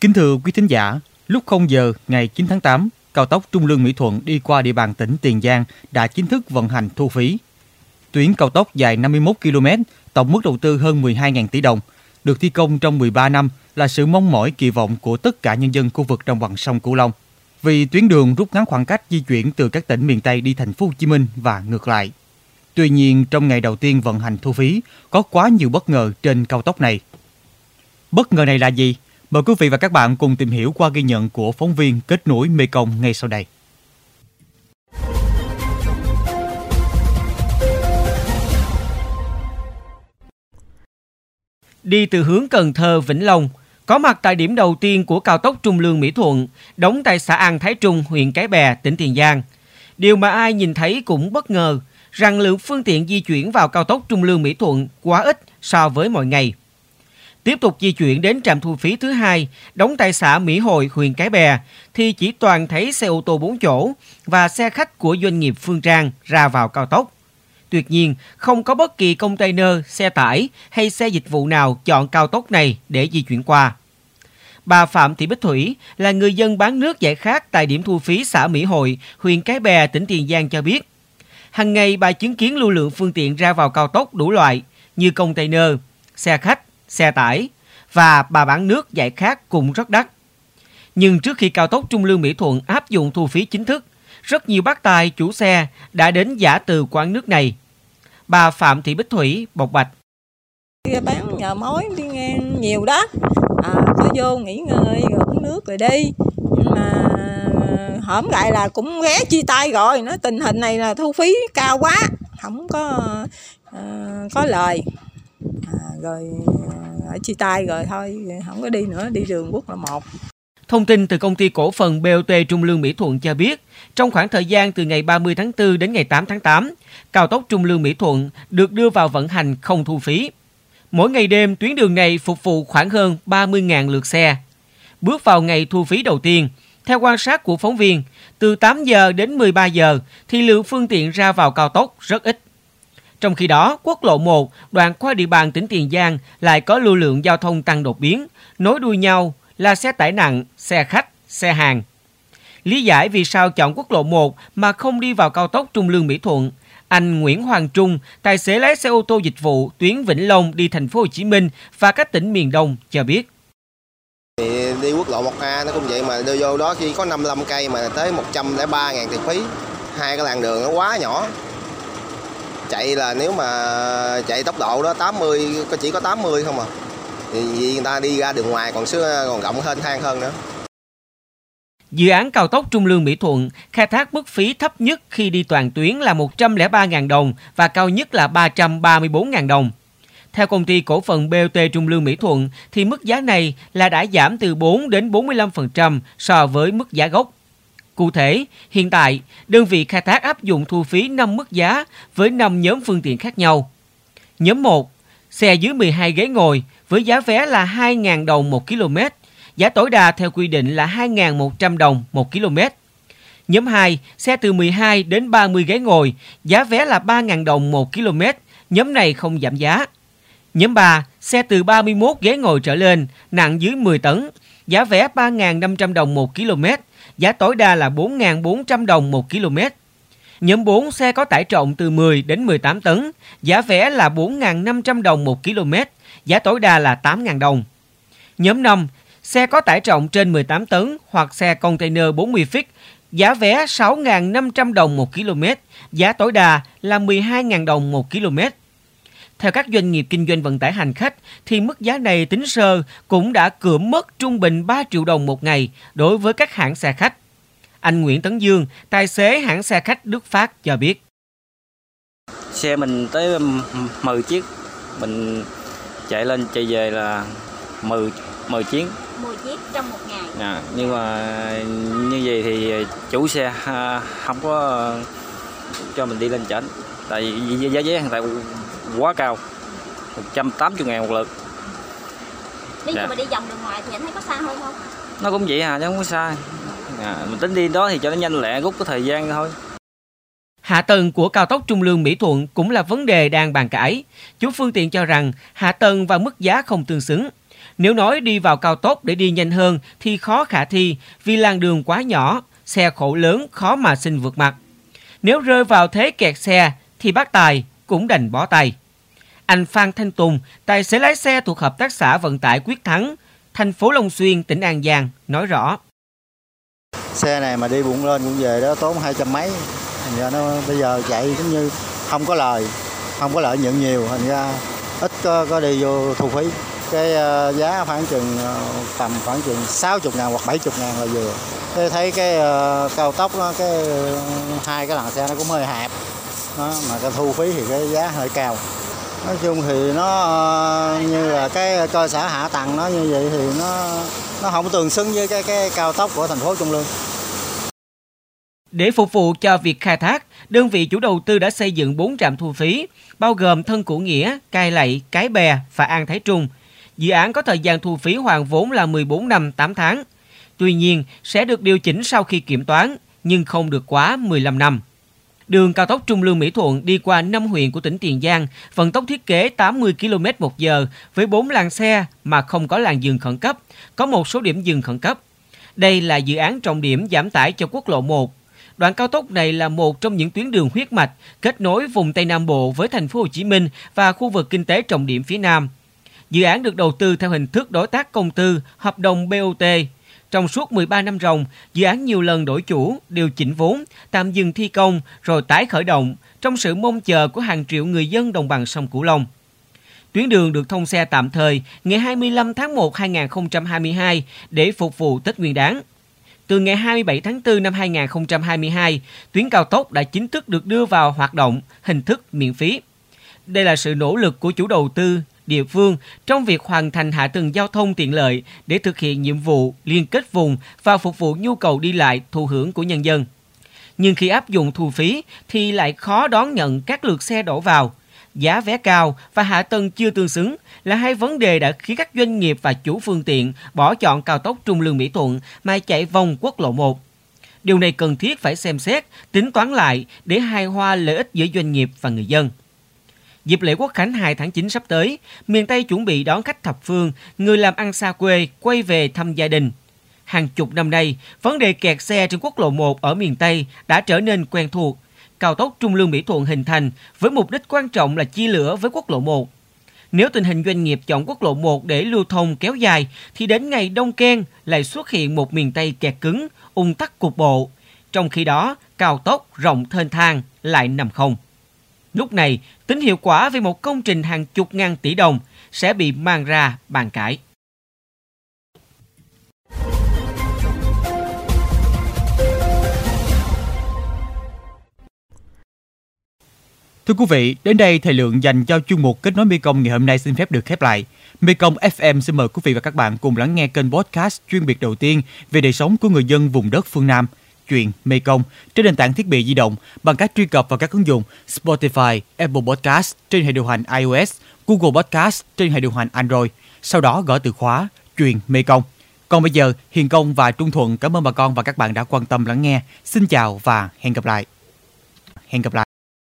Kính thưa quý thính giả, lúc 0 giờ ngày 9 tháng 8, cao tốc Trung Lương Mỹ Thuận đi qua địa bàn tỉnh Tiền Giang đã chính thức vận hành thu phí. Tuyến cao tốc dài 51 km, tổng mức đầu tư hơn 12.000 tỷ đồng, được thi công trong 13 năm là sự mong mỏi kỳ vọng của tất cả nhân dân khu vực đồng bằng sông Cửu Long. Vì tuyến đường rút ngắn khoảng cách di chuyển từ các tỉnh miền Tây đi thành phố Hồ Chí Minh và ngược lại. Tuy nhiên, trong ngày đầu tiên vận hành thu phí, có quá nhiều bất ngờ trên cao tốc này. Bất ngờ này là gì? Mời quý vị và các bạn cùng tìm hiểu qua ghi nhận của phóng viên kết nối Mekong ngay sau đây. Đi từ hướng Cần Thơ, Vĩnh Long, có mặt tại điểm đầu tiên của cao tốc Trung Lương Mỹ Thuận, đóng tại xã An Thái Trung, huyện Cái Bè, tỉnh Tiền Giang. Điều mà ai nhìn thấy cũng bất ngờ rằng lượng phương tiện di chuyển vào cao tốc Trung Lương Mỹ Thuận quá ít so với mọi ngày. Tiếp tục di chuyển đến trạm thu phí thứ hai, đóng tại xã Mỹ Hội, huyện Cái Bè, thì chỉ toàn thấy xe ô tô 4 chỗ và xe khách của doanh nghiệp Phương Trang ra vào cao tốc. Tuyệt nhiên, không có bất kỳ container, xe tải hay xe dịch vụ nào chọn cao tốc này để di chuyển qua. Bà Phạm Thị Bích Thủy là người dân bán nước giải khát tại điểm thu phí xã Mỹ Hội, huyện Cái Bè, tỉnh Tiền Giang cho biết. Hằng ngày bà chứng kiến lưu lượng phương tiện ra vào cao tốc đủ loại như container, xe khách, xe tải và bà bán nước giải khát cũng rất đắt. Nhưng trước khi cao tốc Trung Lương Mỹ Thuận áp dụng thu phí chính thức, rất nhiều bác tài chủ xe đã đến giả từ quán nước này. Bà Phạm Thị Bích Thủy bộc bạch. Bán nhờ mối đi ngang nhiều đó, à, cứ vô nghỉ ngơi rồi uống nước rồi đi. Nhưng mà à, hổm lại là cũng ghé chia tay rồi, nói tình hình này là thu phí cao quá, không có uh, có lời. À, rồi à, ở chia tay rồi thôi, không có đi nữa, đi đường quốc lộ một Thông tin từ công ty cổ phần BOT Trung Lương Mỹ Thuận cho biết, trong khoảng thời gian từ ngày 30 tháng 4 đến ngày 8 tháng 8, cao tốc Trung Lương Mỹ Thuận được đưa vào vận hành không thu phí. Mỗi ngày đêm, tuyến đường này phục vụ khoảng hơn 30.000 lượt xe. Bước vào ngày thu phí đầu tiên, theo quan sát của phóng viên, từ 8 giờ đến 13 giờ thì lượng phương tiện ra vào cao tốc rất ít. Trong khi đó, quốc lộ 1, đoạn qua địa bàn tỉnh Tiền Giang lại có lưu lượng giao thông tăng đột biến, nối đuôi nhau là xe tải nặng, xe khách, xe hàng. Lý giải vì sao chọn quốc lộ 1 mà không đi vào cao tốc Trung Lương Mỹ Thuận, anh Nguyễn Hoàng Trung, tài xế lái xe ô tô dịch vụ tuyến Vĩnh Long đi thành phố Hồ Chí Minh và các tỉnh miền Đông cho biết. Thì đi quốc lộ 1A nó cũng vậy mà đưa vô đó chỉ có 55 cây mà tới 103 ngàn tiền phí. Hai cái làn đường nó quá nhỏ. Chạy là nếu mà chạy tốc độ đó 80 có chỉ có 80 không à. Thì người ta đi ra đường ngoài còn xưa còn rộng hơn thang hơn nữa. Dự án cao tốc Trung Lương Mỹ Thuận khai thác mức phí thấp nhất khi đi toàn tuyến là 103.000 đồng và cao nhất là 334.000 đồng. Theo công ty cổ phần BOT Trung Lương Mỹ Thuận, thì mức giá này là đã giảm từ 4 đến 45% so với mức giá gốc. Cụ thể, hiện tại, đơn vị khai thác áp dụng thu phí 5 mức giá với 5 nhóm phương tiện khác nhau. Nhóm 1, xe dưới 12 ghế ngồi với giá vé là 2.000 đồng 1 km, giá tối đa theo quy định là 2.100 đồng 1 km. Nhóm 2, xe từ 12 đến 30 ghế ngồi, giá vé là 3.000 đồng 1 km, nhóm này không giảm giá. Nhóm 3, xe từ 31 ghế ngồi trở lên, nặng dưới 10 tấn, giá vé 3.500 đồng 1 km, giá tối đa là 4.400 đồng 1 km. Nhóm 4, xe có tải trọng từ 10 đến 18 tấn, giá vé là 4.500 đồng 1 km, giá tối đa là 8.000 đồng. Nhóm 5, xe có tải trọng trên 18 tấn hoặc xe container 40 feet, giá vé 6.500 đồng 1 km, giá tối đa là 12.000 đồng 1 km. Theo các doanh nghiệp kinh doanh vận tải hành khách, thì mức giá này tính sơ cũng đã cưỡng mất trung bình 3 triệu đồng một ngày đối với các hãng xe khách. Anh Nguyễn Tấn Dương, tài xế hãng xe khách Đức Phát cho biết. Xe mình tới 10 chiếc, mình chạy lên chạy về là 10, 10 chuyến. 10 chiếc trong một ngày. À, nhưng mà như vậy thì chủ xe không có cho mình đi lên chảnh. Tại vì giá vé hiện tại quá cao 180 ngàn một lượt Nếu dạ. mà đi vòng đường ngoài thì anh thấy có xa hơn không? Nó cũng vậy à, chứ không có xa à, Mình tính đi đó thì cho nó nhanh lẹ, rút cái thời gian thôi Hạ tầng của cao tốc Trung Lương Mỹ Thuận cũng là vấn đề đang bàn cãi. Chủ phương tiện cho rằng hạ tầng và mức giá không tương xứng. Nếu nói đi vào cao tốc để đi nhanh hơn thì khó khả thi vì làn đường quá nhỏ, xe khổ lớn khó mà xin vượt mặt. Nếu rơi vào thế kẹt xe thì bác Tài cũng đành bó tay. Anh Phan Thanh Tùng, tài xế lái xe thuộc Hợp tác xã Vận tải Quyết Thắng, thành phố Long Xuyên, tỉnh An Giang, nói rõ. Xe này mà đi bụng lên cũng về đó tốn hai trăm mấy. Thành ra nó bây giờ chạy giống như không có lời, không có lợi nhuận nhiều. Thành ra ít có, có đi vô thu phí. Cái uh, giá khoảng chừng uh, tầm khoảng chừng 60 ngàn hoặc 70 ngàn là vừa. Thế thấy cái uh, cao tốc đó, cái uh, hai cái làn xe nó cũng hơi hẹp. Đó, mà cái thu phí thì cái giá hơi cao nói chung thì nó ờ, như là cái cơ sở hạ tầng nó như vậy thì nó nó không tương xứng với cái cái cao tốc của thành phố Trung Lương. Để phục vụ cho việc khai thác, đơn vị chủ đầu tư đã xây dựng 4 trạm thu phí, bao gồm Thân Củ Nghĩa, Cai Lậy, Cái Bè và An Thái Trung. Dự án có thời gian thu phí hoàn vốn là 14 năm 8 tháng. Tuy nhiên, sẽ được điều chỉnh sau khi kiểm toán, nhưng không được quá 15 năm. Đường cao tốc Trung Lương Mỹ Thuận đi qua 5 huyện của tỉnh Tiền Giang, vận tốc thiết kế 80 km một giờ với 4 làn xe mà không có làn dừng khẩn cấp, có một số điểm dừng khẩn cấp. Đây là dự án trọng điểm giảm tải cho quốc lộ 1. Đoạn cao tốc này là một trong những tuyến đường huyết mạch kết nối vùng Tây Nam Bộ với thành phố Hồ Chí Minh và khu vực kinh tế trọng điểm phía Nam. Dự án được đầu tư theo hình thức đối tác công tư, hợp đồng BOT, trong suốt 13 năm ròng, dự án nhiều lần đổi chủ, điều chỉnh vốn, tạm dừng thi công rồi tái khởi động trong sự mong chờ của hàng triệu người dân đồng bằng sông Cửu Long. Tuyến đường được thông xe tạm thời ngày 25 tháng 1 2022 để phục vụ Tết Nguyên đán. Từ ngày 27 tháng 4 năm 2022, tuyến cao tốc đã chính thức được đưa vào hoạt động hình thức miễn phí. Đây là sự nỗ lực của chủ đầu tư địa phương trong việc hoàn thành hạ tầng giao thông tiện lợi để thực hiện nhiệm vụ liên kết vùng và phục vụ nhu cầu đi lại thụ hưởng của nhân dân. Nhưng khi áp dụng thu phí thì lại khó đón nhận các lượt xe đổ vào. Giá vé cao và hạ tầng chưa tương xứng là hai vấn đề đã khiến các doanh nghiệp và chủ phương tiện bỏ chọn cao tốc Trung Lương Mỹ Thuận mà chạy vòng quốc lộ 1. Điều này cần thiết phải xem xét, tính toán lại để hài hòa lợi ích giữa doanh nghiệp và người dân. Dịp lễ Quốc khánh 2 tháng 9 sắp tới, miền Tây chuẩn bị đón khách thập phương, người làm ăn xa quê quay về thăm gia đình. Hàng chục năm nay, vấn đề kẹt xe trên quốc lộ 1 ở miền Tây đã trở nên quen thuộc. Cao tốc Trung Lương Mỹ Thuận hình thành với mục đích quan trọng là chia lửa với quốc lộ 1. Nếu tình hình doanh nghiệp chọn quốc lộ 1 để lưu thông kéo dài, thì đến ngày đông ken lại xuất hiện một miền Tây kẹt cứng, ung tắc cục bộ. Trong khi đó, cao tốc rộng thênh thang lại nằm không. Lúc này, tính hiệu quả về một công trình hàng chục ngàn tỷ đồng sẽ bị mang ra bàn cãi. Thưa quý vị, đến đây thời lượng dành cho chuyên mục kết nối Mekong ngày hôm nay xin phép được khép lại. Mekong FM xin mời quý vị và các bạn cùng lắng nghe kênh podcast chuyên biệt đầu tiên về đời sống của người dân vùng đất phương Nam – chuyện Mekong trên nền tảng thiết bị di động bằng cách truy cập vào các ứng dụng Spotify, Apple Podcast trên hệ điều hành iOS, Google Podcast trên hệ điều hành Android. Sau đó gõ từ khóa chuyện Mekong. Còn bây giờ, Hiền Công và Trung Thuận cảm ơn bà con và các bạn đã quan tâm lắng nghe. Xin chào và hẹn gặp lại. Hẹn gặp lại.